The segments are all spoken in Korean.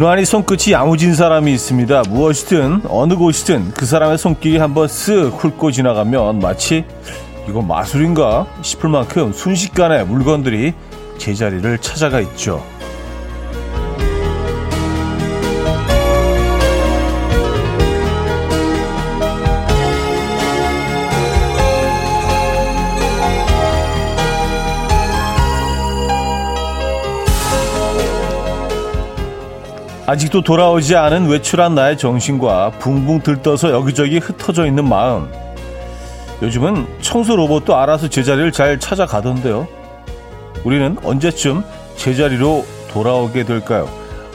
유난히 손끝이 야무진 사람이 있습니다. 무엇이든 어느 곳이든 그 사람의 손길이 한번 쓱 훑고 지나가면 마치 이거 마술인가 싶을 만큼 순식간에 물건들이 제자리를 찾아가 있죠. 아직도 돌아오지 않은 외출한 나의 정신과 붕붕 들떠서 여기저기 흩어져 있는 마음. 요즘은 청소 로봇도 알아서 제자리를 잘 찾아가던데요. 우리는 언제쯤 제자리로 돌아오게 될까요?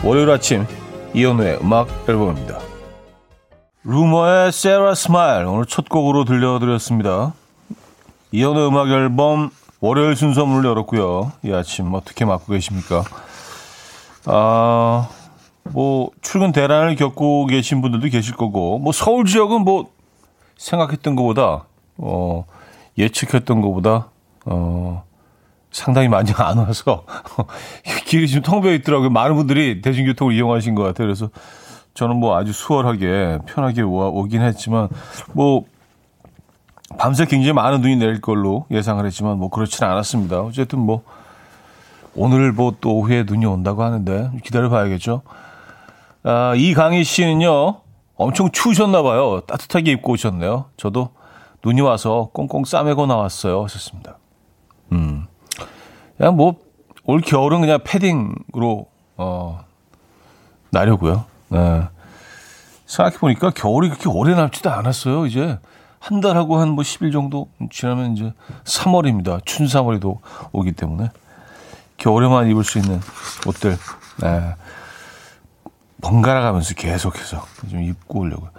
월요일 아침 이현우의 음악 앨범입니다. Rumer의 Sara Smile 오늘 첫 곡으로 들려드렸습니다. 이현우의 음악 앨범 월요일 순서 문을 열었고요. 이 아침 어떻게 맞고 계십니까? 아... 뭐 출근 대란을 겪고 계신 분들도 계실 거고 뭐 서울 지역은 뭐 생각했던 것보다 어 예측했던 것보다 어 상당히 많이 안 와서 길이 지금 텅 비어 있더라고요. 많은 분들이 대중교통을 이용하신 것 같아요. 그래서 저는 뭐 아주 수월하게 편하게 와, 오긴 했지만 뭐 밤새 굉장히 많은 눈이 내릴 걸로 예상을 했지만 뭐 그렇지는 않았습니다. 어쨌든 뭐 오늘 뭐 또 오후에 눈이 온다고 하는데 기다려 봐야겠죠. 아, 이강희 씨는요, 엄청 추우셨나 봐요. 따뜻하게 입고 오셨네요. 저도 눈이 와서 꽁꽁 싸매고 나왔어요. 하셨습니다. 음. 그냥 뭐, 올 겨울은 그냥 패딩으로, 어, 나려고요. 네. 생각해보니까 겨울이 그렇게 오래 남지도 않았어요. 이제 한 달하고 한 뭐 10일 정도 지나면 이제 3월입니다. 춘 3월이도 오기 때문에 겨울에만 입을 수 있는 옷들. 네. 번갈아 가면서 계속해서 좀 입고 오려고요.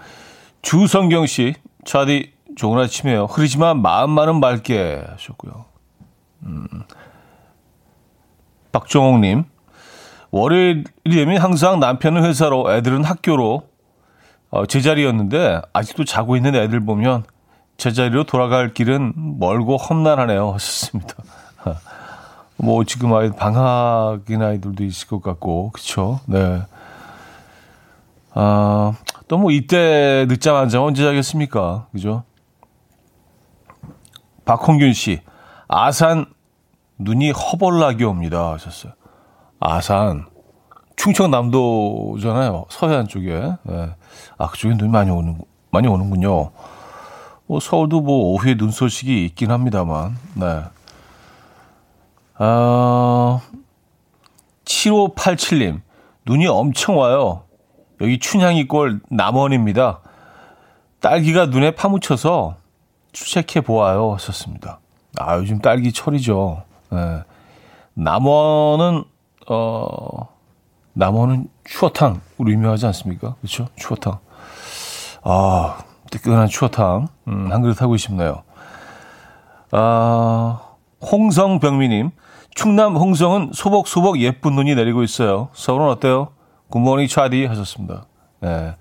주성경 씨, 차디 좋은 아침이에요. 흐리지만 마음만은 맑게 하셨고요. 음. 박정옥님, 월요일이 되면 항상 남편은 회사로, 애들은 학교로 어, 제자리였는데 아직도 자고 있는 애들 보면 제자리로 돌아갈 길은 멀고 험난하네요. 하셨습니다. 뭐 지금 아이 방학인 아이들도 있을 것 같고, 그렇죠? 네. 아, 또 뭐 이때 늦잠 안 자면 언제 자겠습니까? 그죠? 박홍균 씨, 아산 눈이 허벌나게 옵니다. 하셨어요. 아산. 충청남도잖아요. 서해안 쪽에. 네. 아, 그쪽에 눈이 많이 오는, 많이 오는군요. 뭐, 서울도 뭐, 오후에 눈 소식이 있긴 합니다만, 네. 아, 7587님, 눈이 엄청 와요. 여기 춘향이골 남원입니다. 딸기가 눈에 파묻혀서 추색해 보아요. 썼습니다. 아, 요즘 딸기 철이죠. 네. 남원은, 어, 남원은 추어탕, 우리 유명하지 않습니까? 그렇죠? 추어탕. 아, 뜨끈한 추어탕. 음, 한 그릇 하고 싶네요. 아, 홍성병미님. 충남 홍성은 소복소복 예쁜 눈이 내리고 있어요. 서울은 어때요? 굿모닝 차디 하셨습니다. 네,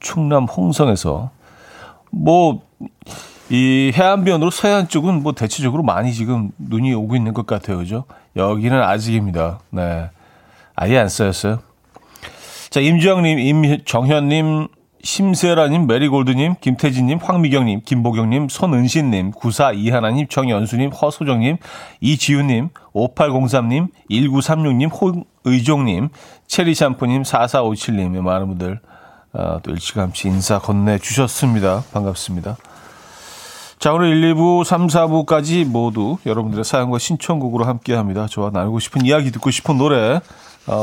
충남 홍성에서 뭐 이 해안변으로 서해안 쪽은 뭐 대체적으로 많이 지금 눈이 오고 있는 것 같아요. 그죠? 여기는 아직입니다. 네. 아예 안 쌓였어요. 자, 임주영님, 임정현님, 심세라님, 메리골드님, 김태진님, 황미경님, 김보경님, 손은신님, 구사 이하나님, 정연수님, 허소정님, 이지우님, 5803님, 1936님, 홍의종님, 체리샴푸님, 4457님, 많은 분들 어, 또 일찌감치 인사 건네주셨습니다. 반갑습니다. 자, 오늘 1, 2부, 3, 4부까지 모두 여러분들의 사연과 신청곡으로 함께 합니다. 저와 나누고 싶은 이야기, 듣고 싶은 노래, 어,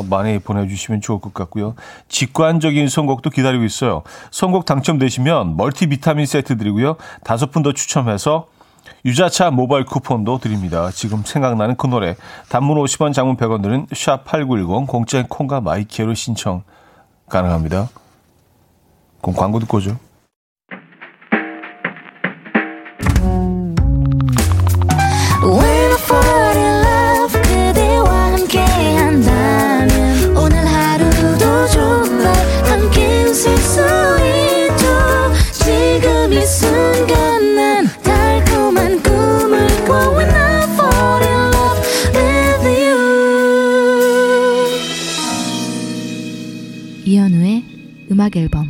많이 보내주시면 좋을 것 같고요. 직관적인 선곡도 기다리고 있어요. 선곡 당첨되시면 멀티비타민 세트 드리고요. 다섯 분 더 추첨해서 유자차 모바일 쿠폰도 드립니다. 지금 생각나는 그 노래. 단문 50원, 장문 100원 드는 샵8910 공짜인 콩과 마이케이로 신청 가능합니다. 그럼 광고 듣고 오죠. 음악 앨범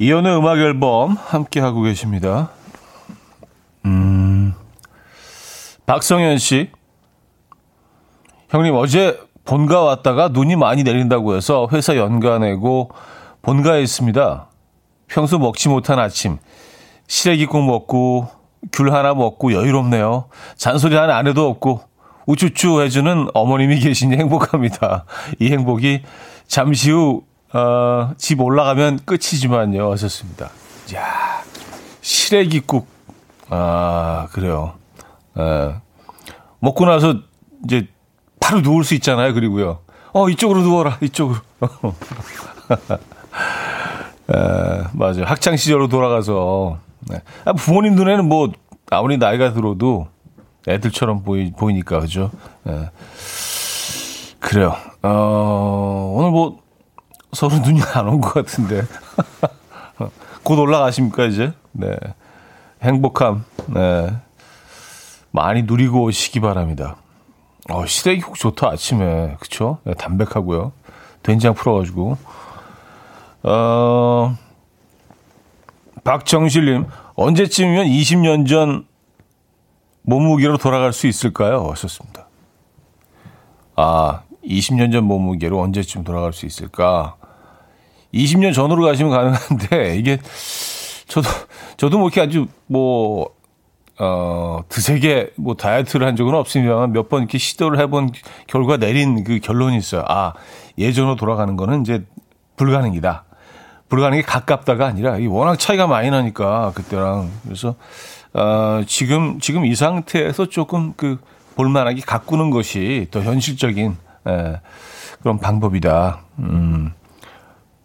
이연의 음악 앨범 함께 하고 계십니다. 음. 박성현 씨. 형님 어제 본가 왔다가 눈이 많이 내린다고 해서 회사 연가 내고 본가에 있습니다. 평소 먹지 못한 아침. 시래기국 먹고 귤 하나 먹고 여유롭네요. 잔소리 하나 안 해도 없고 우쭈쭈 해주는 어머님이 계시니 행복합니다. 이 행복이 잠시 후, 어, 집 올라가면 끝이지만요. 하셨습니다. 야 시래기국. 아, 그래요. 에, 먹고 나서 이제 바로 누울 수 있잖아요. 그리고요. 어, 이쪽으로 누워라. 이쪽으로. 에, 맞아요. 학창 시절로 돌아가서 네. 아, 부모님 눈에는 뭐 아무리 나이가 들어도 애들처럼 보이, 보이니까 그죠? 네. 그래요. 어, 오늘 뭐 서로 눈이 안 온 것 같은데 곧 올라가십니까 이제? 네. 행복함 네. 많이 누리고 오시기 바랍니다. 어, 시래기국 좋다 아침에 그쵸? 네, 담백하고요. 된장 풀어가지고 어. 박정실님, 언제쯤이면 20년 전 몸무게로 돌아갈 수 있을까요? 하셨습니다. 아, 20년 전 몸무게로 언제쯤 돌아갈 수 있을까? 20년 전으로 가시면 가능한데, 이게, 저도, 저도 뭐 이렇게 아주 뭐, 어, 드세게 뭐 다이어트를 한 적은 없습니다만 몇 번 이렇게 시도를 해본 결과 내린 그 결론이 있어요. 아, 예전으로 돌아가는 거는 이제 불가능이다. 불가능에 가깝다가 아니라 이 워낙 차이가 많이 나니까 그때랑 그래서 어, 지금 지금 이 상태에서 조금 그 볼만하게 가꾸는 것이 더 현실적인 에, 그런 방법이다. 음,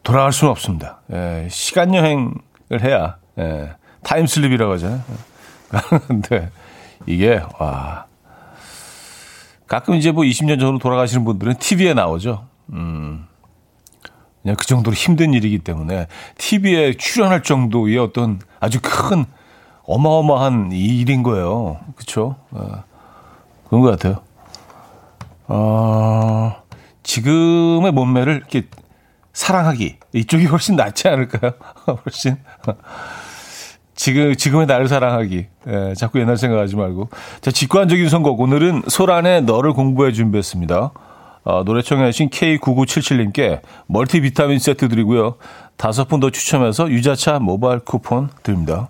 돌아갈 수는 없습니다. 에, 시간 여행을 해야 에, 타임슬립이라고 하잖아요. 근데 이게 와 가끔 이제 뭐 20년 전으로 돌아가시는 분들은 TV에 나오죠. 음. 그냥 그 정도로 힘든 일이기 때문에 TV에 출연할 정도의 어떤 아주 큰 어마어마한 일인 거예요. 그렇죠? 어, 그런 것 같아요. 어, 지금의 몸매를 이렇게 사랑하기 이쪽이 훨씬 낫지 않을까요? 훨씬 지금 지금의 나를 사랑하기. 예, 자꾸 옛날 생각하지 말고. 자, 직관적인 선곡 오늘은 소란의 너를 공부해 준비했습니다. 어, 노래 청해주신 K9977님께 멀티비타민 세트 드리고요. 다섯 분 더 추첨해서 유자차 모바일 쿠폰 드립니다.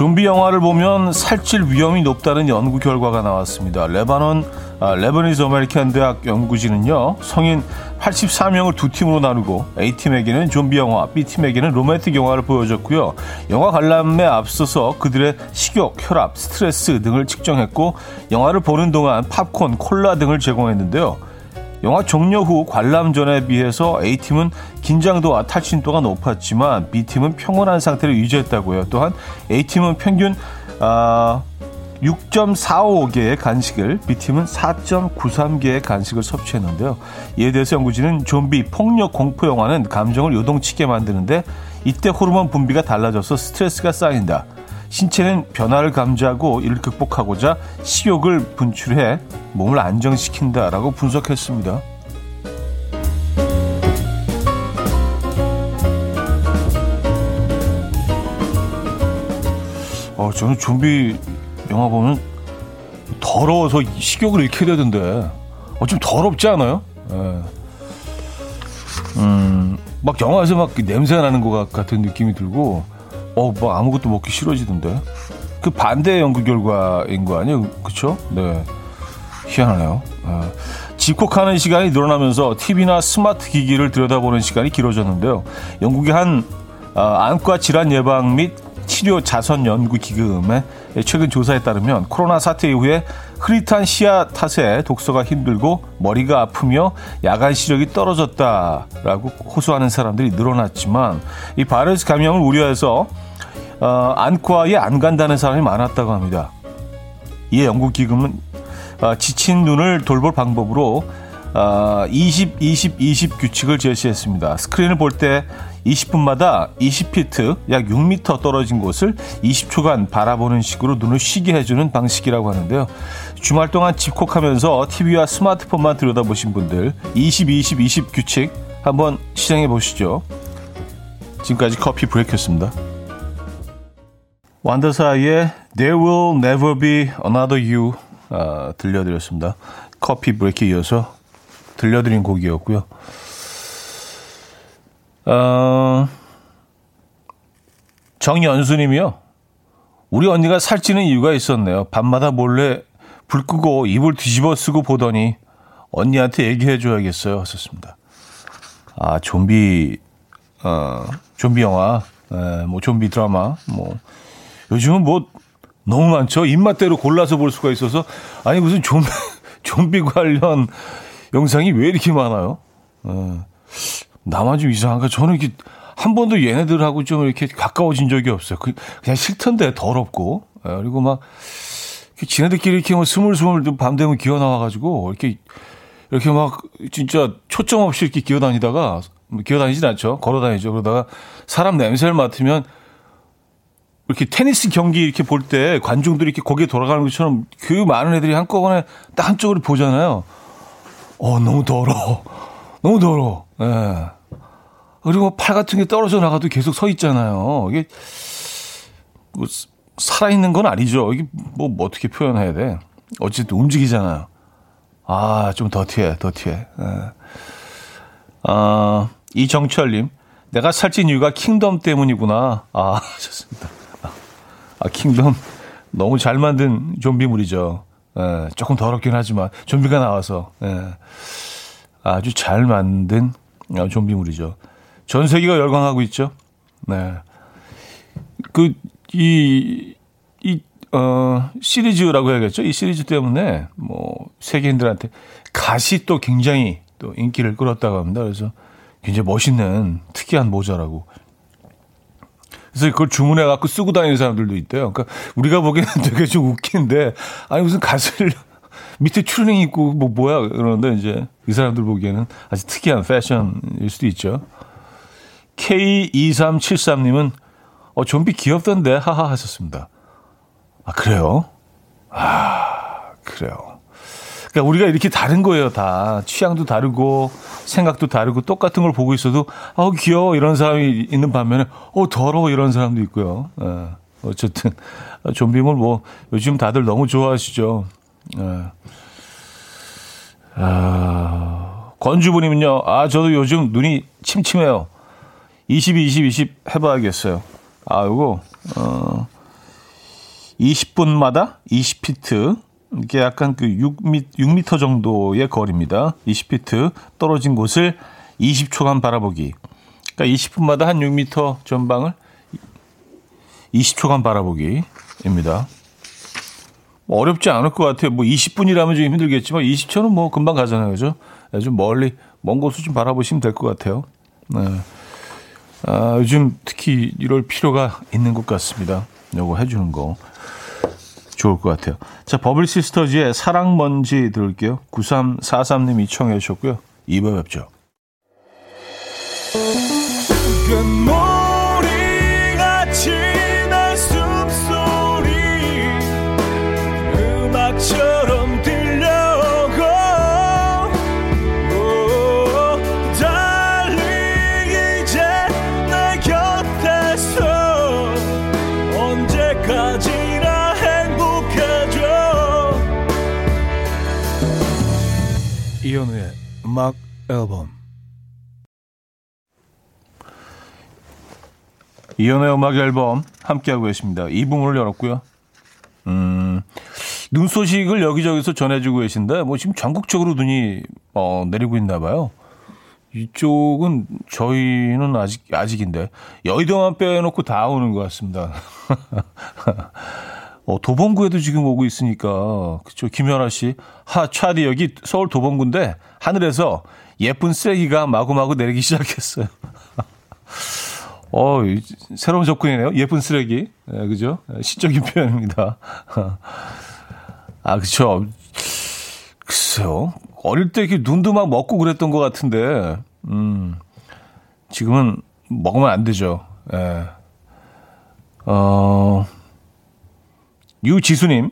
좀비 영화를 보면 살찔 위험이 높다는 연구 결과가 나왔습니다. 레바논 아, Lebanese American 대학 연구진은요, 성인 84명을 두 팀으로 나누고 A팀에게는 좀비 영화, B팀에게는 로맨틱 영화를 보여줬고요. 영화 관람에 앞서서 그들의 식욕, 혈압, 스트레스 등을 측정했고 영화를 보는 동안 팝콘, 콜라 등을 제공했는데요. 영화 종료 후 관람 전에 비해서 A팀은 긴장도와 탈진도가 높았지만 B팀은 평온한 상태를 유지했다고요. 또한 A팀은 평균 아, 6.45개의 간식을 B팀은 4.93개의 간식을 섭취했는데요. 이에 대해서 연구진은 좀비 폭력 공포 영화는 감정을 요동치게 만드는데 이때 호르몬 분비가 달라져서 스트레스가 쌓인다. 신체는 변화를 감지하고 이를 극복하고자 식욕을 분출해 몸을 안정시킨다라고 분석했습니다. 어, 저는 좀비 영화 보면 더러워서 식욕을 잃게 되던데. 어, 좀 더럽지 않아요? 예. 음, 막 영화에서 막 냄새 나는 것 같은 느낌이 들고, 어, 뭐 아무것도 먹기 싫어지던데. 그 반대 연구 결과인 거 아니에요? 그쵸? 네. 희한하네요. 어. 집콕하는 시간이 늘어나면서 TV나 스마트 기기를 들여다보는 시간이 길어졌는데요. 영국의 한 어, 안과 질환 예방 및 치료 자선 연구 기금의 최근 조사에 따르면 코로나 사태 이후에 흐릿한 시야 탓에 독서가 힘들고 머리가 아프며 야간 시력이 떨어졌다라고 호소하는 사람들이 늘어났지만 이 바이러스 감염을 우려해서 어, 안과에 안 간다는 사람이 많았다고 합니다. 이에 연구 기금은 어, 지친 눈을 돌볼 방법으로 어, 20, 20, 20 규칙을 제시했습니다. 스크린을 볼 때 20분마다 20피트, 약 6m 떨어진 곳을 20초간 바라보는 식으로 눈을 쉬게 해주는 방식이라고 하는데요. 주말 동안 집콕하면서 TV와 스마트폰만 들여다보신 분들 20, 20, 20 규칙 한번 시행해 보시죠. 지금까지 커피 브레이크였습니다. 완더사이의 There Will Never Be Another You 아, 들려드렸습니다. 커피 브레이크 이어서 들려드린 곡이었고요. 어, 정연수님이요. 우리 언니가 살찌는 이유가 있었네요. 밤마다 몰래 불 끄고 이불 뒤집어 쓰고 보더니 언니한테 얘기해 줘야겠어요. 하셨습니다. 아, 좀비, 어, 좀비 영화, 에, 뭐, 좀비 드라마, 뭐, 요즘은 뭐, 너무 많죠. 입맛대로 골라서 볼 수가 있어서. 아니, 무슨 좀비, 좀비 관련 영상이 왜 이렇게 많아요? 어, 나만 좀 이상한가? 저는 이렇게 한 번도 얘네들하고 좀 이렇게 가까워진 적이 없어요. 그, 그냥 싫던데 더럽고. 예, 그리고 막 지네들끼리 이렇게 뭐 스물스물 밤 되면 기어 나와가지고 이렇게 이렇게 막 진짜 초점 없이 이렇게 기어 다니다가 뭐 기어 다니진 않죠. 걸어 다니죠. 그러다가 사람 냄새를 맡으면 이렇게 테니스 경기 이렇게 볼 때 관중들이 이렇게 거기에 돌아가는 것처럼 그 많은 애들이 한꺼번에 딱 한쪽으로 보잖아요. 어, 너무 더러워. 너무 더러워. 예. 그리고 팔 같은 게 떨어져 나가도 계속 서 있잖아요. 이게, 뭐, 살아있는 건 아니죠. 이게 뭐, 뭐 어떻게 표현해야 돼. 어쨌든 움직이잖아요. 아, 좀 더티해, 더티해. 예. 아, 이정철님. 내가 살찐 이유가 킹덤 때문이구나. 아, 좋습니다. 아, 킹덤. 너무 잘 만든 좀비물이죠. 예, 조금 더럽긴 하지만 좀비가 나와서 예, 아주 잘 만든 어, 좀비물이죠. 전 세계가 열광하고 있죠. 네. 그, 이, 이, 어, 시리즈라고 해야겠죠. 이 시리즈 때문에 뭐 세계인들한테 갓이 또 굉장히 또 인기를 끌었다고 합니다. 그래서 굉장히 멋있는 특이한 모자라고 그래서 그걸 주문해 갖고 쓰고 다니는 사람들도 있대요. 그러니까 우리가 보기에는 되게 좀 웃긴데 아니 무슨 가슬 밑에 추링 입고 뭐 뭐야 그러는데 이제 이 사람들 보기에는 아주 특이한 패션일 수도 있죠. K2373님은 어 좀비 귀엽던데 하하 하셨습니다. 아 그래요? 아 그래요. 그러니까 우리가 이렇게 다른 거예요, 다. 취향도 다르고, 생각도 다르고, 똑같은 걸 보고 있어도, 어, 귀여워, 이런 사람이 있는 반면에, 어, 더러워, 이런 사람도 있고요. 예. 어쨌든, 좀비물 뭐, 요즘 다들 너무 좋아하시죠. 예. 아, 권주부님은요, 아, 저도 요즘 눈이 침침해요. 22, 20, 20 해봐야겠어요. 아, 요거, 어, 20분마다 20피트, 이게 약간 그 6미, 6미터 정도의 거리입니다. 20피트 떨어진 곳을 20초간 바라보기. 그러니까 20분마다 한 6미터 전방을 20초간 바라보기입니다. 뭐 어렵지 않을 것 같아요. 뭐 20분이라면 좀 힘들겠지만 20초는 뭐 금방 가잖아요. 그죠? 네, 좀 멀리, 먼 곳을 좀 바라보시면 될 것 같아요. 네. 아, 요즘 특히 이럴 필요가 있는 것 같습니다. 요거 해주는 거. 좋을 것 같아요. 자, 버블 시스터즈의 사랑 먼지 들을게요. 9343님이 청해 주셨고요. 2부 뵙죠. 음악 앨범 이현우의 음악 앨범 함께하고 계십니다. 2부문을 열었고요. 음, 눈 소식을 여기저기서 전해주고 계신데 뭐 지금 전국적으로 눈이 어, 내리고 있나 봐요. 이쪽은 저희는 아직 아직인데 여의도만 빼놓고 다 오는 것 같습니다. 어, 도봉구에도 지금 오고 있으니까 그쵸 김연아 씨, 하 차디 여기 서울 도봉구인데 하늘에서 예쁜 쓰레기가 마구마구 내리기 시작했어요. 어, 새로운 접근이네요. 예쁜 쓰레기. 네, 그죠? 시적인 표현입니다. 아, 그쵸. 글쎄요. 어릴 때 이렇게 눈도 막 먹고 그랬던 것 같은데, 음, 지금은 먹으면 안 되죠. 예. 어, 유지수님,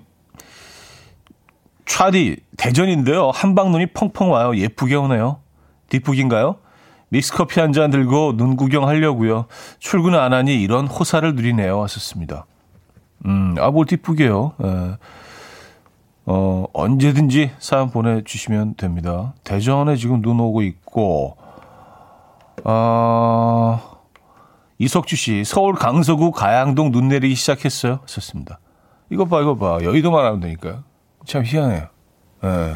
차디, 대전인데요. 한방눈이 펑펑 와요. 예쁘게 오네요. 뒷북인가요? 믹스커피 한 잔 들고 눈 구경하려고요. 출근 안 하니 이런 호사를 누리네요. 하셨습니다. 음, 아, 뭘 뒷북이에요. 예. 어, 언제든지 사연 보내주시면 됩니다. 대전에 지금 눈 오고 있고, 아, 이석주 씨, 서울 강서구 가양동 눈 내리기 시작했어요. 썼습니다. 이거 봐, 이거 봐. 여의도만 하면 되니까. 참 희한해요. 예.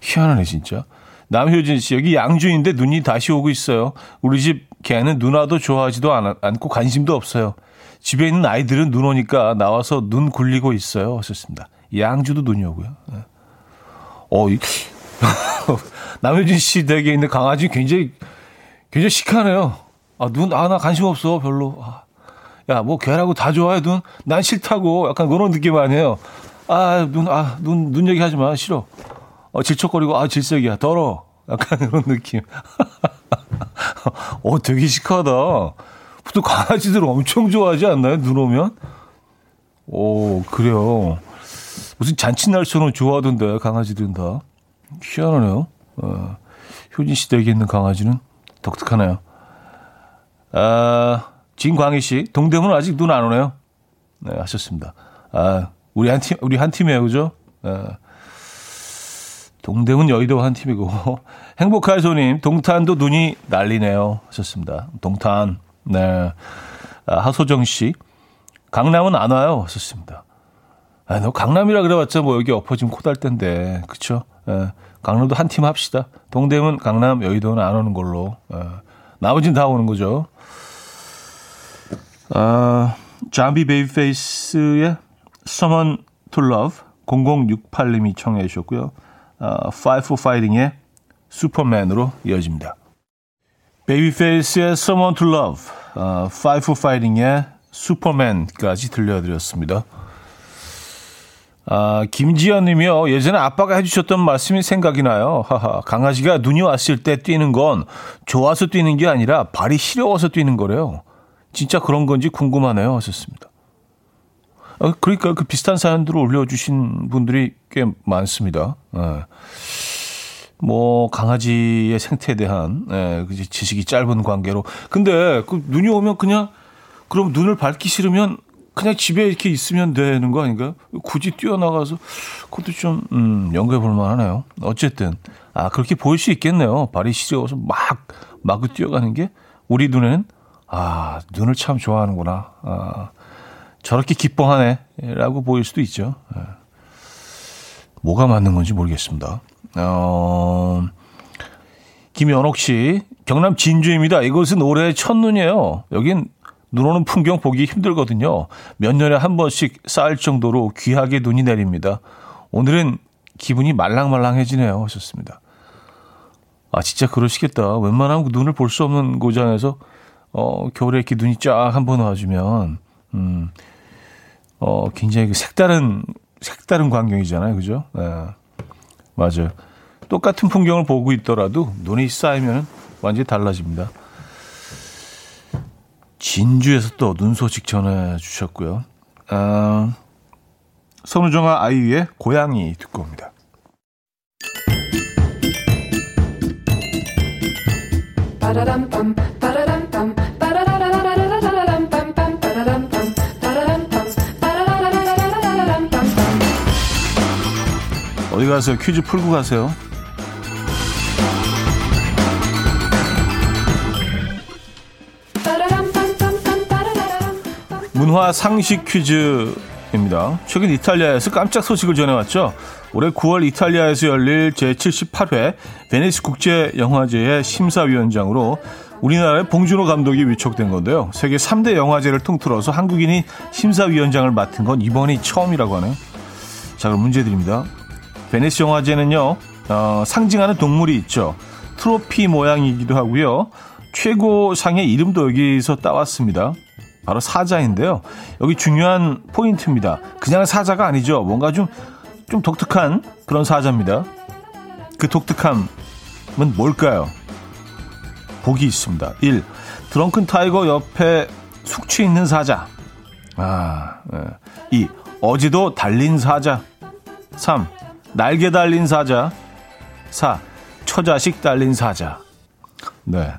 희한하네, 진짜. 남효진 씨, 여기 양주인데 눈이 다시 오고 있어요. 우리 집 개는 눈 와도 좋아하지도 않, 않고 관심도 없어요. 집에 있는 아이들은 눈 오니까 나와서 눈 굴리고 있어요. 하셨습니다. 양주도 눈이 오고요. 네. 어, 이, 남효진 씨 댁에 있는 강아지 굉장히, 굉장히 시크하네요. 아, 눈, 아, 나 관심 없어, 별로. 아, 야, 뭐, 개라고 다 좋아해, 눈. 난 싫다고. 약간 그런 느낌 아니에요. 아, 눈, 아, 눈, 눈 얘기하지 마. 싫어. 어, 질척거리고, 아, 질색이야. 더러. 약간 그런 느낌. 어, 되게 시크하다. 보통 강아지들 엄청 좋아하지 않나요? 눈 오면? 오, 그래요. 무슨 잔칫날처럼 좋아하던데, 강아지들은 다. 희한하네요. 어, 효진 씨 댁에 있는 강아지는 독특하네요. 아, 진광희 씨, 동대문 아직 눈 안 오네요. 네, 하셨습니다. 아, 우리 한 팀, 우리 한 팀이에요, 그죠? 아, 동대문 여의도 한 팀이고 행복할 손님 동탄도 눈이 날리네요 하셨습니다. 동탄 네 아, 하소정 씨 강남은 안 와요 하셨습니다. 아, 너 강남이라 그래봤자 뭐 여기 엎어지면 코 닿을 텐데 그쵸? 예, 강남도 한 팀 합시다. 동대문 강남 여의도는 안 오는 걸로 예, 나머지는 다 오는 거죠. 아, 잠비 베이비페이스의 Someone to Love 0068님이 청해 주셨고요. 어, Five for Fighting의 슈퍼맨으로 이어집니다. 베이비페이스의 Someone to Love, 어, Five for Fighting의 슈퍼맨까지 들려드렸습니다. 아, 김지연 님이요. 예전에 아빠가 해주셨던 말씀이 생각이 나요. 하하. 강아지가 눈이 왔을 때 뛰는 건 좋아서 뛰는 게 아니라 발이 시려워서 뛰는 거래요. 진짜 그런 건지 궁금하네요. 하셨습니다. 어, 그러니까 그 비슷한 사연들을 올려주신 분들이 꽤 많습니다. 예. 뭐 강아지의 생태에 대한 예, 지식이 짧은 관계로. 근데 그 눈이 오면 그냥 그럼 눈을 밟기 싫으면 그냥 집에 이렇게 있으면 되는 거 아닌가요? 굳이 뛰어나가서 그것도 좀 음, 연구해 볼 만하네요. 어쨌든 아 그렇게 보일 수 있겠네요. 발이 시려워서 막 마구 뛰어가는 게 우리 눈에는 아 눈을 참 좋아하는구나. 아, 저렇게 기뻐하네 라고 보일 수도 있죠. 예. 뭐가 맞는 건지 모르겠습니다. 어, 김연옥 씨, 경남 진주입니다. 이곳은 올해 첫눈이에요. 여긴 눈 오는 풍경 보기 힘들거든요. 몇 년에 한 번씩 쌓일 정도로 귀하게 눈이 내립니다. 오늘은 기분이 말랑말랑해지네요. 하셨습니다. 아, 진짜 그러시겠다. 웬만하면 눈을 볼 수 없는 고장에서, 어, 겨울에 이렇게 눈이 쫙 한 번 와주면, 음, 어, 굉장히 그 색다른, 색다른 광경이잖아요. 그죠? 네. 맞아요. 똑같은 풍경을 보고 있더라도 눈이 쌓이면 완전히 달라집니다. 진주에서 또 눈 소식 전해 주셨고요. 아, 선우정아 아이유의 고양이 듣고 옵니다. 어디 가세요? 퀴즈 풀고 가세요. 문화 상식 퀴즈입니다. 입니다. 최근 이탈리아에서 깜짝 소식을 전해왔죠. 올해 9월 이탈리아에서 열릴 제78회 베니스 국제영화제의 심사위원장으로 우리나라의 봉준호 감독이 위촉된 건데요. 세계 3대 영화제를 통틀어서 한국인이 심사위원장을 맡은 건 이번이 처음이라고 하네요. 자, 그럼 문제 드립니다. 베니스 영화제는요, 어, 상징하는 동물이 있죠. 트로피 모양이기도 하고요. 최고상의 이름도 여기서 따왔습니다. 바로 사자인데요. 여기 중요한 포인트입니다. 그냥 사자가 아니죠. 뭔가 좀, 좀 독특한 그런 사자입니다. 그 독특함은 뭘까요? 보기 있습니다. 1. 드렁큰 타이거 옆에 숙취 있는 사자. 아, 네. 2. 어제도 달린 사자. 3. 날개 달린 사자. 4. 처자식 달린 사자. 네.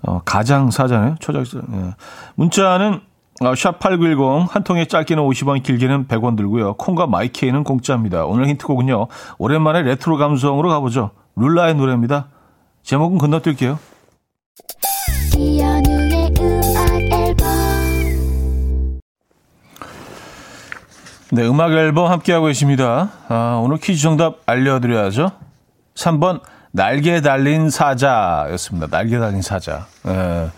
어, 가장 사자네요. 초작자. 네. 문자는 어, 샵8910 한 통에 짧게는 50원 길게는 100원 들고요. 콩과 마이케이는 공짜입니다. 오늘 힌트곡은요. 오랜만에 레트로 감성으로 가보죠. 룰라의 노래입니다. 제목은 건너뛸게요. 네, 음악 앨범 함께하고 계십니다. 아, 오늘 퀴즈 정답 알려드려야죠. 3번 날개 달린 사자였습니다. 날개 달린 사자. 예.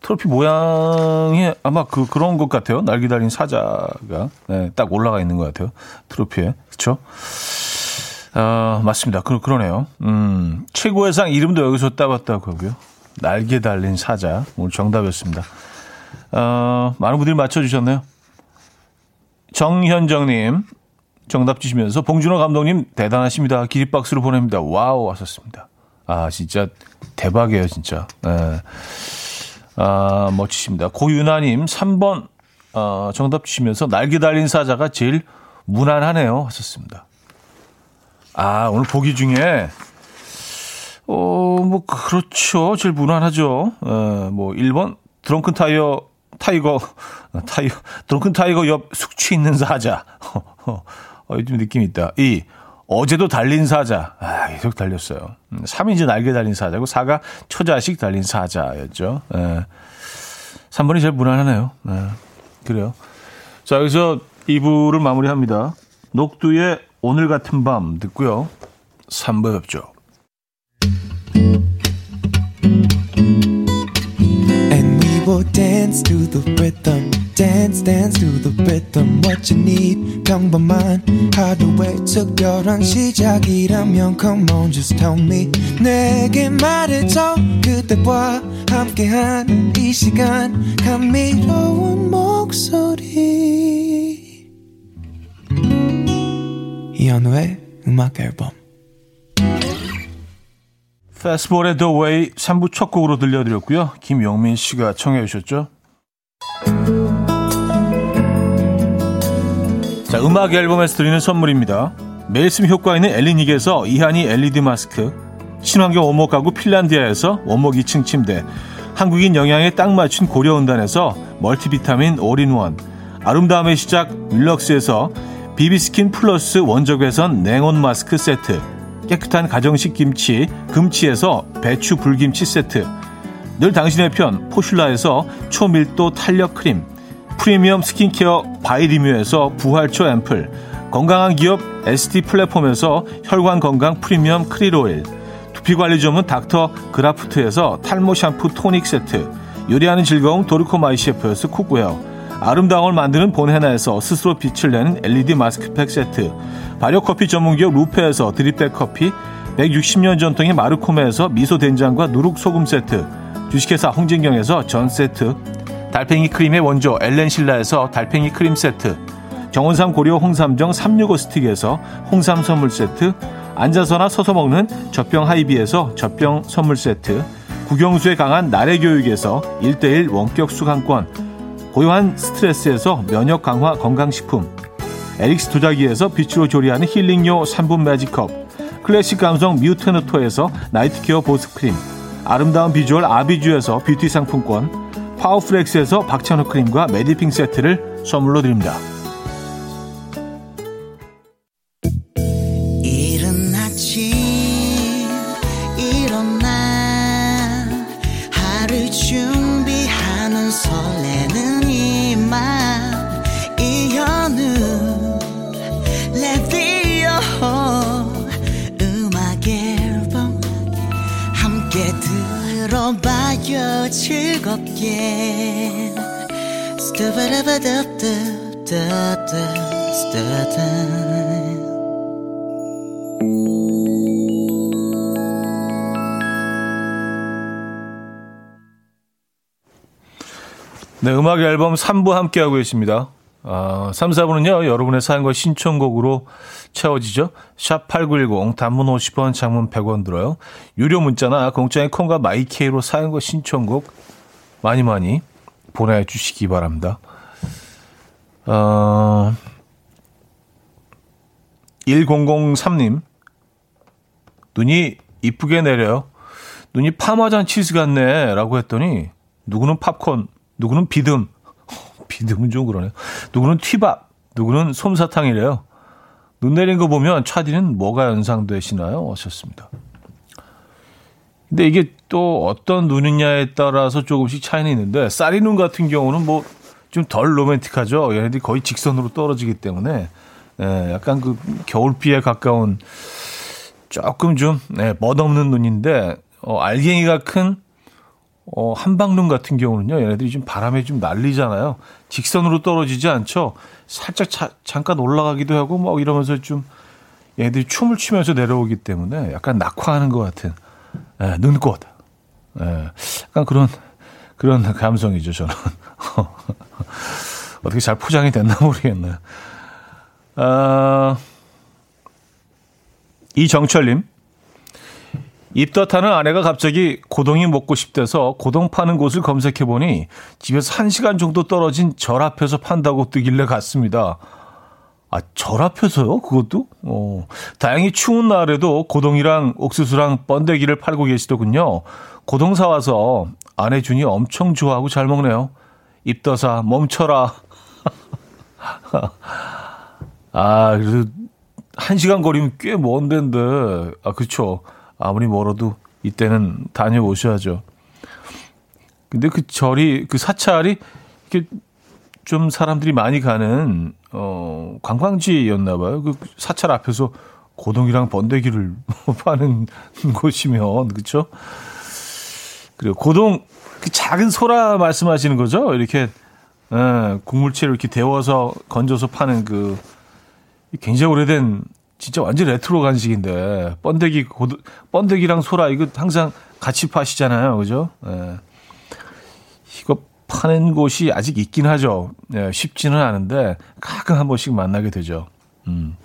트로피 모양이 아마 그 그런 것 같아요. 날개 달린 사자가 예, 딱 올라가 있는 것 같아요. 트로피에 그렇죠? 아 맞습니다. 그 그러네요. 음 최고의 상 이름도 여기서 따봤다고 하고요. 날개 달린 사자 오늘 정답이었습니다. 어, 많은 분들이 맞춰주셨네요. 정현정님 정답 주시면서 봉준호 감독님 대단하십니다. 기립박수를 보냅니다. 와우 하셨습니다. 아 진짜 대박이에요 진짜. 네. 아 멋지십니다. 고윤아님 3번 어, 정답 주시면서 날개 달린 사자가 제일 무난하네요 하셨습니다. 아 오늘 보기 중에 어뭐 그렇죠 제일 무난하죠. 어, 뭐 1번 드렁큰 타이어 타이거 타이어 드렁큰 타이거 옆 숙취 있는 사자. 어, 좀 느낌이 있다. 2. 어제도 달린 사자. 아, 계속 달렸어요. 3이 음, 제 날개 달린 사자고 4가 초자식 달린 사자였죠. 예. 3번이 제일 무난하네요. 예. 그래요. 자, 여기서 2부를 마무리합니다. 녹두의 오늘 같은 밤 듣고요. 3부 뵙죠. Will dance to the rhythm. Dance, dance to the rhythm. What you need, 평범한 하루의 특별한 시작이라면 Come on, just tell me. 내게 말해줘. 그대와 함께한 이 시간. 감미로운 목소리. 이현우의 음악 앨범. 페스티벌의 The Way 3부 첫 곡으로 들려드렸고요. 김영민 씨가 청해 주셨죠. 자, 음악 앨범에서 드리는 선물입니다. 매일 쓰 효과 있는 엘리닉에서 이하니 LED 마스크, 친환경 원목 가구 핀란디아에서 원목 2층 침대, 한국인 영양에 딱 맞춘 고려온단에서 멀티비타민 올인원, 아름다움의 시작 윌럭스에서 비비스킨 플러스 원적외선 냉온 마스크 세트, 깨끗한 가정식 김치 금치에서 배추 불김치 세트. 늘 당신의 편 포슐라에서 초밀도 탄력 크림 프리미엄 스킨케어 바이리뮤에서 부활초 앰플 건강한 기업 ST 플랫폼에서 혈관 건강 프리미엄 크릴 오일 두피 관리 전문 닥터 그라프트에서 탈모 샴푸 토닉 세트 요리하는 즐거움 도르코 마이 셰프에서 cookware 아름다움을 만드는 본헤나에서 스스로 빛을 내는 LED 마스크팩 세트 발효커피 전문기업 루페에서 드립백 커피 160년 전통의 마르코메에서 미소된장과 누룩소금 세트 주식회사 홍진경에서 전 세트 달팽이 크림의 원조 엘렌실라에서 달팽이 크림 세트 정원삼 고려 홍삼정 365 스틱에서 홍삼 선물 세트 앉아서나 서서 먹는 젖병 하이비에서 젖병 선물 세트 국영수에 강한 나래 교육에서 1대1 원격 수강권 고요한 스트레스에서 면역 강화 건강식품. 에릭스 도자기에서 빛으로 조리하는 힐링요 3분 매직컵. 클래식 감성 뮤테너토에서 night care 보습크림. 아름다운 비주얼 아비주에서 뷰티 상품권. 파워프렉스에서 박찬호 크림과 메디핑 세트를 선물로 드립니다. 네, 음악 앨범 3부 함께하고 계십니다. 아, 3, 4부는요, 여러분의 사연과 신청곡으로 채워지죠. 샵 8910, 단문 50원, 장문 100원 들어요. 유료 문자나 공짜의 콩과 마이케이로 사연과 신청곡 많이 많이 보내주시기 바랍니다. 어, 1003님, 눈이 이쁘게 내려요. 눈이 파마잔 치즈 같네. 라고 했더니, 누구는 팝콘, 누구는 비듬, 비듬은 좀 그러네요. 누구는 튀밥, 누구는 솜사탕이래요. 눈 내린 거 보면 차디는 뭐가 연상되시나요? 하셨습니다. 근데 이게 또 어떤 눈이냐에 따라서 조금씩 차이는 있는데 쌀이 눈 같은 경우는 뭐 좀 덜 로맨틱하죠. 얘네들이 거의 직선으로 떨어지기 때문에 예, 약간 그 겨울비에 가까운 조금 좀 네, 멋없는 눈인데 어, 알갱이가 큰 어, 한방눈 같은 경우는요, 얘네들이 좀 바람에 좀 날리잖아요. 직선으로 떨어지지 않죠. 살짝 차, 잠깐 올라가기도 하고 막 이러면서 좀 얘네들이 춤을 추면서 내려오기 때문에 약간 낙화하는 것 같은 예, 눈꽃. 예, 약간 그런 그런 감성이죠, 저는. 어떻게 잘 포장이 됐나 모르겠네요. 아, 이정철님. 입덧하는 아내가 갑자기 고동이 먹고 싶대서 고동 파는 곳을 검색해보니 집에서 한시간 정도 떨어진 절 앞에서 판다고 뜨길래 갔습니다. 아, 절 앞에서요? 그것도? 어. 다행히 추운 날에도 고동이랑 옥수수랑 번데기를 팔고 계시더군요. 고동 사와서 아내 준이 엄청 좋아하고 잘 먹네요. 입더사 멈춰라. 아, 그래도 한 시간 거리면 꽤 먼 데인데. 아, 그쵸. 아무리 멀어도 이때는 다녀오셔야죠. 근데 그 절이, 그 사찰이 이렇게 좀 사람들이 많이 가는, 어, 관광지였나 봐요. 그 사찰 앞에서 고동이랑 번데기를 파는 곳이면, 그쵸? 그리고 고동, 그 작은 소라 말씀하시는 거죠? 이렇게, 예, 국물채를 이렇게 데워서 건져서 파는 그, 굉장히 오래된 진짜 완전 레트로 간식인데 번데기 고드, 번데기랑 소라 이거 항상 같이 파시잖아요, 그죠? 예. 파는 곳이 아직 있긴 하죠. 예, 쉽지는 않은데 가끔 한 번씩 만나게 되죠. 음.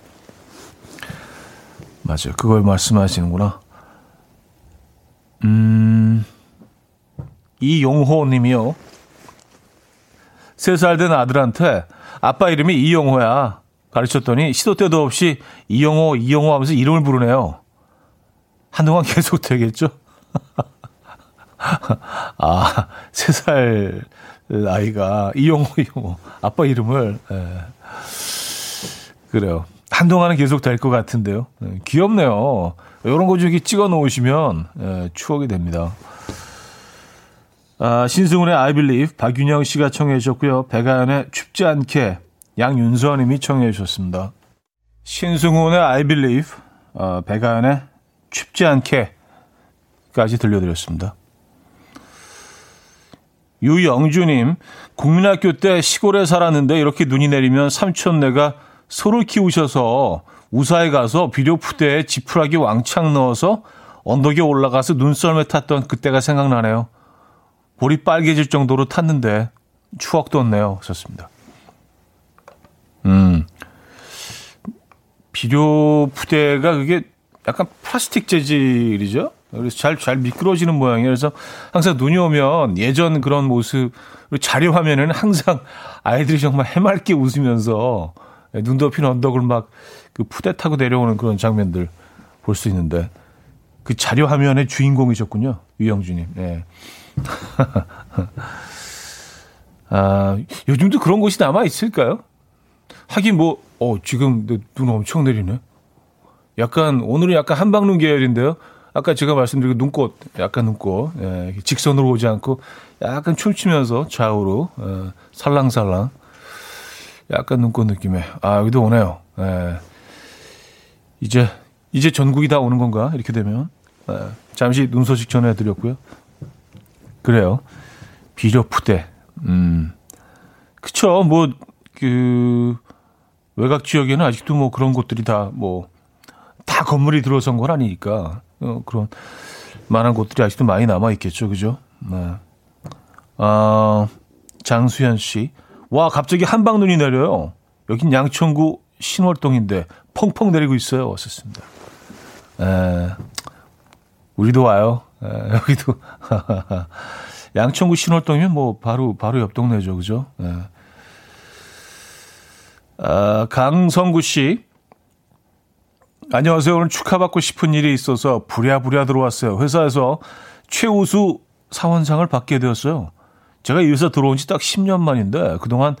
맞아요. 그걸 말씀하시는구나. 음. 이용호 님이요. 세 살 된 아들한테 아빠 이름이 이용호야. 가르쳤더니 시도 때도 없이 이영호, 이영호 하면서 이름을 부르네요. 한동안 계속 되겠죠? 아, 세 살 아이가 이영호, 이영호. 아빠 이름을, 예. 그래요. 한동안은 계속 될 것 같은데요. 예, 귀엽네요. 이런 거 저기 찍어 놓으시면 예, 추억이 됩니다. 아, 신승훈의 I Believe, 박윤영 씨가 청해 주셨고요. 백아연의 춥지 않게 양윤서 님이 청해 주셨습니다. 신승훈의 I Believe, 어, 백아연의 춥지 않게까지 들려드렸습니다. 유영주님, 국민학교 때 시골에 살았는데 이렇게 눈이 내리면 삼촌네가 소를 키우셔서 우사에 가서 비료 푸대에 지푸라기 왕창 넣어서 언덕에 올라가서 눈썰매 탔던 그때가 생각나네요. 볼이 빨개질 정도로 탔는데 추억 돋네요. 좋습니다. 음. 비료 푸대가 그게 약간 플라스틱 재질이죠. 그래서 잘, 잘 미끄러지는 모양이에요. 그래서 항상 눈이 오면 예전 그런 모습, 자료 화면에는 항상 아이들이 정말 해맑게 웃으면서 눈 덮인 언덕을 막 그 푸대 타고 내려오는 그런 장면들 볼 수 있는데 그 자료 화면의 주인공이셨군요. 유영주님. 예. 아, 요즘도 그런 곳이 남아 있을까요? 하긴 뭐, 어, 지금 눈 엄청 내리네. 약간, 오늘은 약간 한방눈 계열인데요. 아까 제가 말씀드린 눈꽃, 약간 눈꽃, 예, 직선으로 오지 않고 약간 춤추면서 좌우로, 예, 살랑살랑. 약간 눈꽃 느낌에. 아, 여기도 오네요. 예. 이제 이제 전국이 다 오는 건가 이렇게 되면 네, 잠시 눈 소식 전해드렸고요. 그래요. 비료푸대. 음, 그쵸. 뭐 그 외곽 지역에는 아직도 뭐 그런 곳들이 다 뭐 다 건물이 들어선 건 아니니까 어, 그런 만한 곳들이 아직도 많이 남아 있겠죠, 그죠? 네. 아 장수현 씨, 와 갑자기 한방 눈이 내려요. 여긴 양천구 신월동인데 펑펑 내리고 있어요. 왔었습니다. 에, 우리도 와요. 에, 여기도 양천구 신월동이면 뭐 바로 바로 옆 동네죠, 그죠? 에. 아, 강성구 씨. 안녕하세요. 오늘 축하받고 싶은 일이 있어서 부랴부랴 들어왔어요. 회사에서 최우수 사원상을 받게 되었어요. 제가 이 회사 들어온 지 딱 10년 만인데 그동안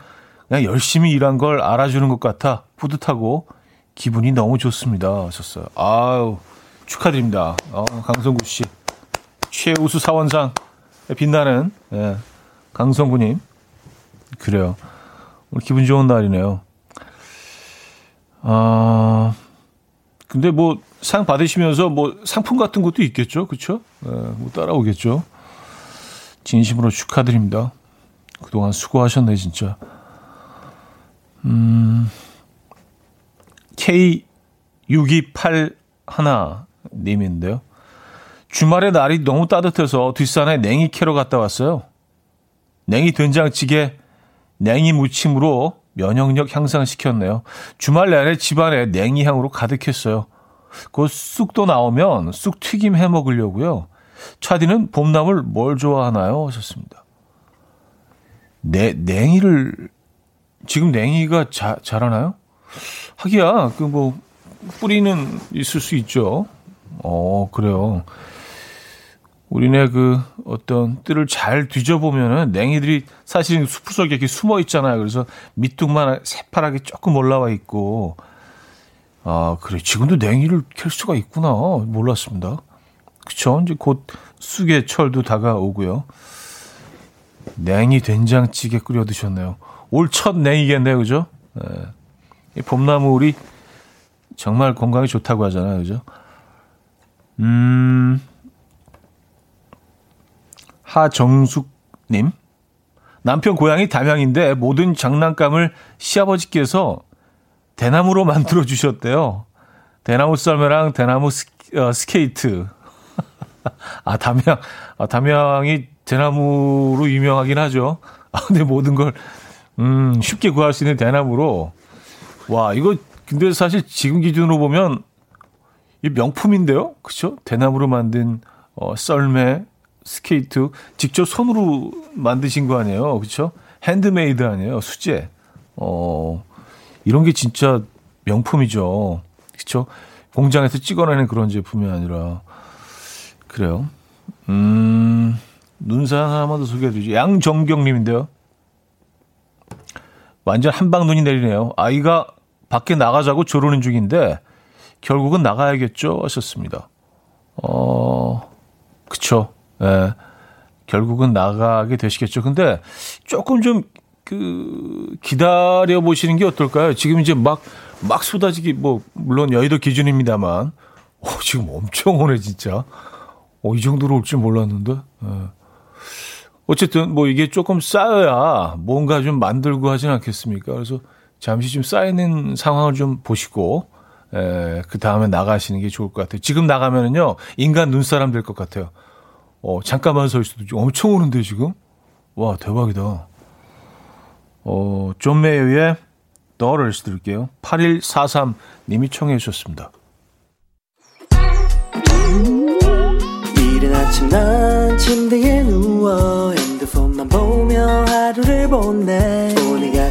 그냥 열심히 일한 걸 알아주는 것 같아 뿌듯하고 기분이 너무 좋습니다. 하셨어요. 아유, 축하드립니다. 어, 강성구 씨. 최우수 사원상 빛나는 예, 강성구님. 그래요. 오늘 기분 좋은 날이네요. 아, 근데 뭐 상 받으시면서 뭐 상품 같은 것도 있겠죠, 그렇죠? 예, 뭐 따라오겠죠. 진심으로 축하드립니다. 그동안 수고하셨네, 진짜. 음, K6281 님인데요. 주말에 날이 너무 따뜻해서 뒷산에 냉이 캐러 갔다 왔어요. 냉이 된장찌개, 냉이 무침으로 면역력 향상시켰네요. 주말 내내 집안에 냉이 향으로 가득했어요. 그 쑥도 나오면 쑥 튀김 해 먹으려고요. 차디는 봄나물 뭘 좋아하나요? 하셨습니다. 내, 냉이를, 지금 냉이가 자, 자라나요? 하기야, 그 뭐, 뿌리는 있을 수 있죠. 어, 그래요. 우리네 그 어떤 뜰을 잘 뒤져보면은 냉이들이 사실은 숲 속에 이렇게 숨어 있잖아요. 그래서 밑둥만 새파랗게 조금 올라와 있고, 아, 그래. 지금도 냉이를 캘 수가 있구나. 몰랐습니다. 그쵸. 이제 곧 쑥의 철도 다가오고요. 냉이 된장찌개 끓여 드셨네요. 올 첫 냉이겠네요. 그죠? 네. 봄나물이 정말 건강에 좋다고 하잖아요. 그죠? 음, 하정숙님. 남편 고향이 담양인데 모든 장난감을 시아버지께서 대나무로 만들어 주셨대요. 대나무 썰매랑 대나무 스, 어, 스케이트. 아, 담양, 아, 담양이 대나무로 유명하긴 하죠. 아, 근데 모든 걸, 음, 쉽게 구할 수 있는 대나무로. 와, 이거, 근데 사실 지금 기준으로 보면 이 명품인데요? 그쵸? 대나무로 만든, 어, 썰매, 스케이트, 직접 손으로 만드신 거 아니에요? 그쵸? 핸드메이드 아니에요? 수제. 어, 이런 게 진짜 명품이죠. 그쵸? 공장에서 찍어내는 그런 제품이 아니라. 그래요. 음, 눈산 하나만 더 소개해드리죠. 양정경 님인데요. 완전 한방 눈이 내리네요. 아이가 밖에 나가자고 조르는 중인데, 결국은 나가야겠죠? 하셨습니다. 어, 그쵸. 예. 결국은 나가게 되시겠죠. 근데 조금 좀, 그, 기다려 보시는 게 어떨까요? 지금 이제 막, 막 쏟아지기, 뭐, 물론 여의도 기준입니다만, 어, 지금 엄청 오네, 진짜. 어, 이 정도로 올 줄 몰랐는데. 예. 어쨌든 뭐 이게 조금 쌓여야 뭔가 좀 만들고 하진 않겠습니까? 그래서 잠시 좀 쌓이는 상황을 좀 보시고, 에, 그 다음에 나가시는 게 좋을 것 같아요. 지금 나가면은요, 인간 눈사람 될 것 같아요. 어, 잠깐만 서 있어도 엄청 오는데, 지금? 와, 대박이다. 어, 존 메이어의 Daughters 들을게요. 8143님이 청해 주셨습니다. 이른 아침 난 침대에 누워 핸드폰만 보며 하루를 보내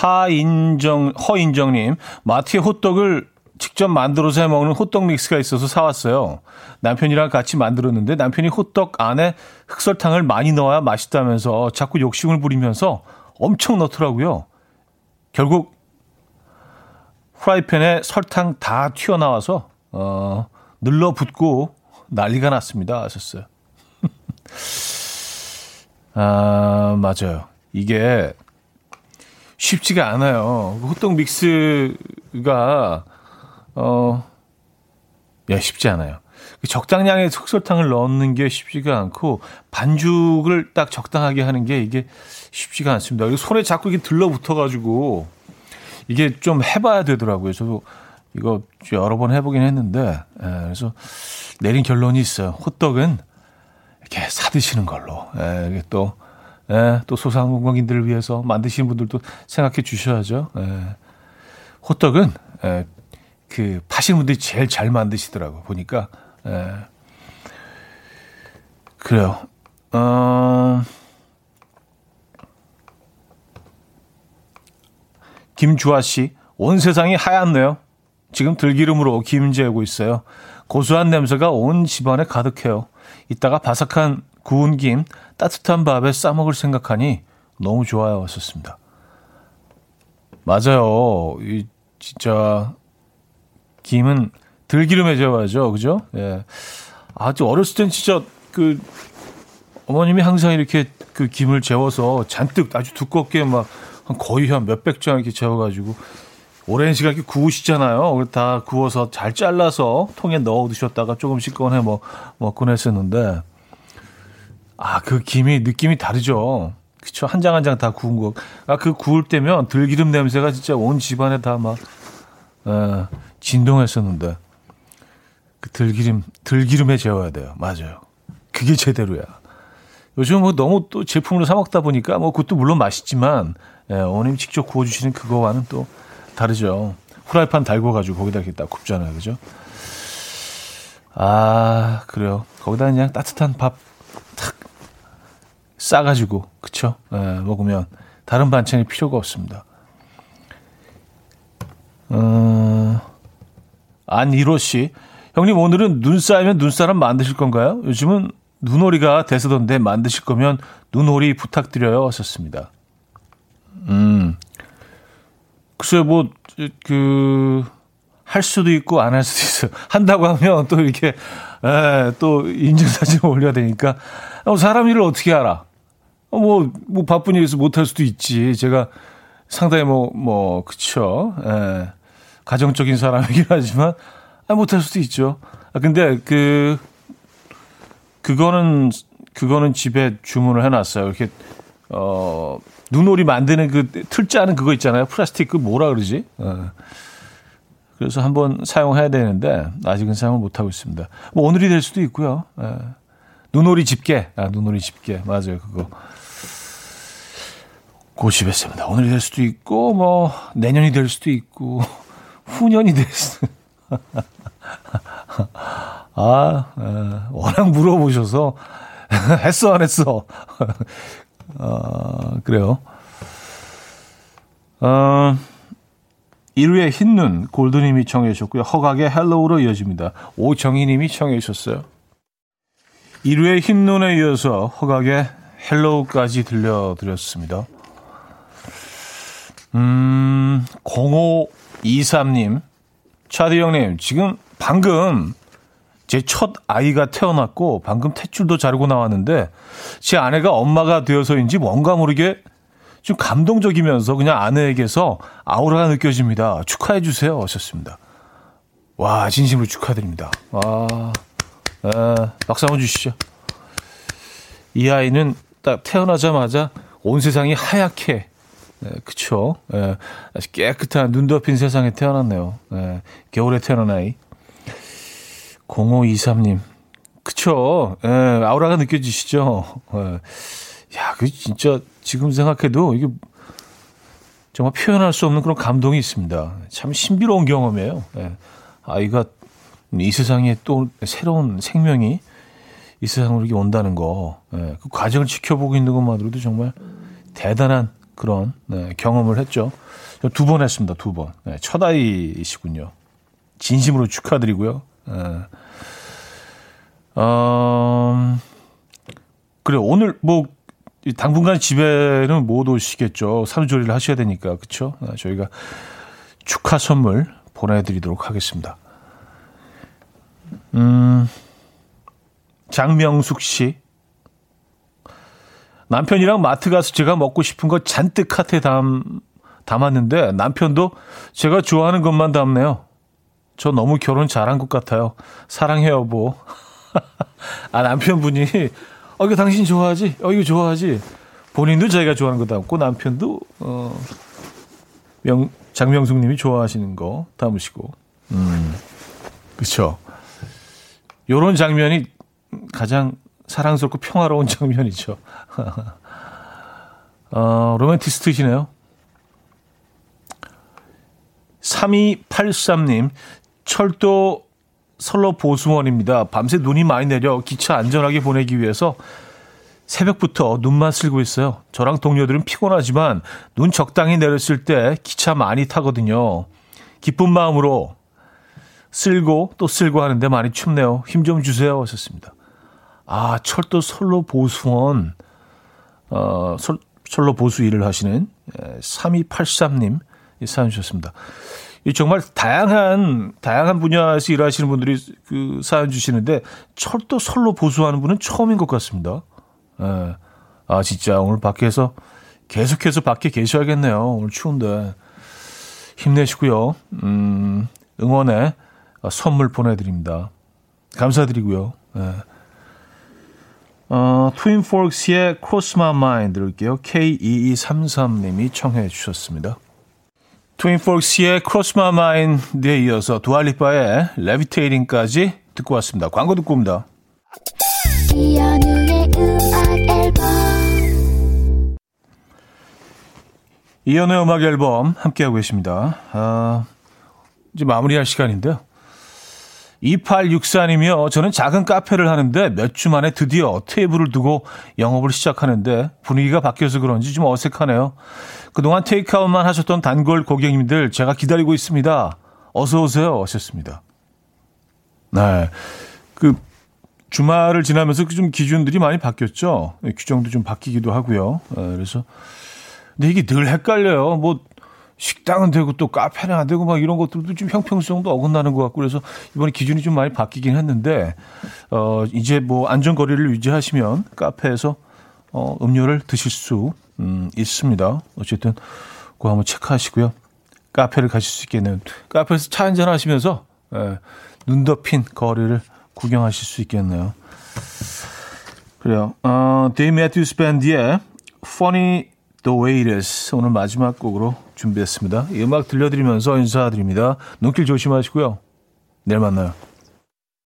하인정, 허인정님, 마트에 호떡을 직접 만들어서 해 먹는 호떡 믹스가 있어서 사왔어요. 남편이랑 같이 만들었는데 남편이 호떡 안에 흑설탕을 많이 넣어야 맛있다면서 자꾸 욕심을 부리면서 엄청 넣더라고요. 결국 프라이팬에 설탕 다 튀어나와서 어, 눌러붙고 난리가 났습니다. 하셨어요. 아, 맞아요. 이게 쉽지가 않아요. 그 호떡 믹스가 어, 예, 쉽지 않아요. 그 적당량의 흑설탕을 넣는 게 쉽지가 않고 반죽을 딱 적당하게 하는 게 이게 쉽지가 않습니다. 손에 자꾸 이게 들러붙어가지고 이게 좀 해봐야 되더라고요. 저도 이거 여러 번 해보긴 했는데 예, 그래서 내린 결론이 있어요. 호떡은 이렇게 사드시는 걸로. 예, 이게 또 예, 또 소상공인들을 위해서 만드시는 분들도 생각해 주셔야죠. 예. 호떡은 예, 그 파시는 분들이 제일 잘 만드시더라고 보니까. 예. 그래요. 어... 김주아 씨, 온 세상이 하얗네요. 지금 들기름으로 김 재고 있어요. 고소한 냄새가 온 집안에 가득해요. 이따가 바삭한 구운 김 따뜻한 밥에 싸 먹을 생각하니 너무 좋아요. 하셨습니다. 맞아요. 이 진짜 김은 들기름에 재워야죠. 그죠? 예. 아주 어렸을 땐 진짜 그 어머님이 항상 이렇게 그 김을 재워서 잔뜩 아주 두껍게 막 거의 한 몇백 장 이렇게 재워가지고 오랜 시간 이렇게 구우시잖아요. 다 구워서 잘 잘라서 통에 넣어 두셨다가 조금씩 꺼내 뭐 먹곤 했었는데 아, 그 김이 느낌이 다르죠. 그쵸. 한 장 한 장 다 구운 거. 아, 그 구울 때면 들기름 냄새가 진짜 온 집안에 다 막, 에, 진동했었는데. 그 들기름, 들기름에 재워야 돼요. 맞아요. 그게 제대로야. 요즘 뭐 너무 또 제품으로 사먹다 보니까 뭐 그것도 물론 맛있지만, 예, 어머님 직접 구워주시는 그거와는 또 다르죠. 후라이판 달궈가지고 거기다 이렇게 딱 굽잖아요. 그죠? 아, 그래요. 거기다 그냥 따뜻한 밥 싸가지고 그쵸? 예, 먹으면 다른 반찬이 필요가 없습니다. 어, 안이로 씨, 형님 오늘은 눈 쌓이면 눈사람 만드실 건가요? 요즘은 눈오리가 대세던데 만드실 거면 눈오리 부탁드려요. 하셨습니다. 음, 글쎄요, 뭐, 그, 할 수도 있고 안 할 수도 있어요. 한다고 하면 또 이렇게, 에, 예, 또 인증사진 올려야 되니까, 어, 사람 일을 어떻게 알아? 어, 뭐, 뭐 바쁜 일에서 못할 수도 있지. 제가 상당히 뭐, 뭐, 그쵸. 예. 가정적인 사람이긴 하지만, 아, 못할 수도 있죠. 아, 근데 그, 그거는, 그거는 집에 주문을 해놨어요. 이렇게, 어, 눈오리 만드는 그 틀자는 그거 있잖아요. 플라스틱 그 뭐라 그러지? 어. 그래서 한번 사용해야 되는데, 아직은 사용을 못하고 있습니다. 뭐 오늘이 될 수도 있고요. 예. 눈오리 집게. 아, 눈오리 집게. 맞아요. 그거. 고집했습니다. 오늘이 될 수도 있고, 뭐, 내년이 될 수도 있고, 후년이 될 수도 아, 에, 워낙 물어보셔서, 했어, 안 했어? 어, 그래요. 어, 이루의 흰눈, 골드님이 청해 주셨고요. 허각의 Hello로 이어집니다. 오정희님이 청해 주셨어요. 이루의 흰눈에 이어서 허각의 Hello까지 들려드렸습니다. 음, 0523님. 차디 형님, 지금 방금 제 첫 아이가 태어났고 방금 탯줄도 자르고 나왔는데 제 아내가 엄마가 되어서인지 뭔가 모르게 좀 감동적이면서 그냥 아내에게서 아우라가 느껴집니다. 축하해 주세요. 하셨습니다. 와, 진심으로 축하드립니다. 와, 에, 박수 한번 주시죠. 이 아이는 딱 태어나자마자 온 세상이 하얗게 네, 그쵸. 예, 아주 깨끗한 눈 덮인 세상에 태어났네요. 예, 겨울에 태어난 아이. 0523님. 그쵸. 예, 아우라가 느껴지시죠? 예. 야, 그 진짜 지금 생각해도 이게 정말 표현할 수 없는 그런 감동이 있습니다. 참 신비로운 경험이에요. 예. 아이가 이 세상에 또 새로운 생명이 이 세상으로 이렇게 온다는 거, 예. 그 과정을 지켜보고 있는 것만으로도 정말 대단한 그런 네, 경험을 했죠. 두 번 했습니다. 두 번. 네, 첫 아이이시군요. 진심으로 축하드리고요. 예. 어, 그래 오늘 뭐 당분간 집에는 못 오시겠죠. 산후조리를 하셔야 되니까 그렇죠. 저희가 축하 선물 보내드리도록 하겠습니다. 음, 장명숙 씨. 남편이랑 마트 가서 제가 먹고 싶은 거 잔뜩 카트에 담, 담았는데 남편도 제가 좋아하는 것만 담네요. 저 너무 결혼 잘한 것 같아요. 사랑해요, 여보. 아, 남편분이, 어, 이거 당신 좋아하지? 어, 이거 좋아하지? 본인도 자기가 좋아하는 거 담고 남편도, 어, 명, 장명숙 님이 좋아하시는 거 담으시고. 음, 그쵸. 요런 장면이 가장 사랑스럽고 평화로운 장면이죠. 어, 로맨티스트시네요. 3283님, 철도 선로 보수원입니다. 밤새 눈이 많이 내려 기차 안전하게 보내기 위해서 새벽부터 눈만 쓸고 있어요. 저랑 동료들은 피곤하지만 눈 적당히 내렸을 때 기차 많이 타거든요. 기쁜 마음으로 쓸고 또 쓸고 하는데 많이 춥네요. 힘 좀 주세요. 하셨습니다. 아, 철도 선로 보수원, 어, 설, 철로 보수 일을 하시는 3283님 이 사연 주셨습니다. 이 정말 다양한 다양한 분야에서 일하시는 분들이 그 사연 주시는데 철도 선로 보수하는 분은 처음인 것 같습니다. 예. 아 진짜 오늘 밖에서 계속해서 밖에 계셔야겠네요. 오늘 추운데 힘내시고요. 음, 응원에 선물 보내드립니다. 감사드리고요. 예. 어, 트윈폴크스의 Cross My Mind 들을게요. K2233님이 청해 주셨습니다. 트윈폴크스의 Cross My Mind에 이어서 두알리파의 Levitating까지 듣고 왔습니다. 광고 듣고 옵니다. 이연우의 음악 앨범 이연우의 음악 앨범 함께하고 계십니다. 아, 이제 마무리할 시간인데요. 2864님이요. 저는 작은 카페를 하는데 몇 주 만에 드디어 테이블을 두고 영업을 시작하는데 분위기가 바뀌어서 그런지 좀 어색하네요. 그동안 테이크아웃만 하셨던 단골 고객님들 제가 기다리고 있습니다. 어서 오세요. 하셨습니다. 네. 그 주말을 지나면서 그좀 기준들이 많이 바뀌었죠. 규정도 좀 바뀌기도 하고요. 네, 그래서 근데 이게 늘 헷갈려요. 뭐 식당은 되고 또 카페는 안 되고 막 이런 것들도 좀 형평성도 어긋나는 것 같고 그래서 이번에 기준이 좀 많이 바뀌긴 했는데 어 이제 뭐 안전거리를 유지하시면 카페에서 어 음료를 드실 수 음, 있습니다. 어쨌든 그거 한번 체크하시고요. 카페를 가실 수 있겠네요. 카페에서 차 한잔 하시면서 예, 눈 덮인 거리를 구경하실 수 있겠네요. 그래요. 어, 데이브 매튜스 밴드의 Funny The Way It Is 오늘 마지막 곡으로 준비했습니다. 이 음악 들려드리면서 인사드립니다. 눈길 조심하시고요. 내일 만나요.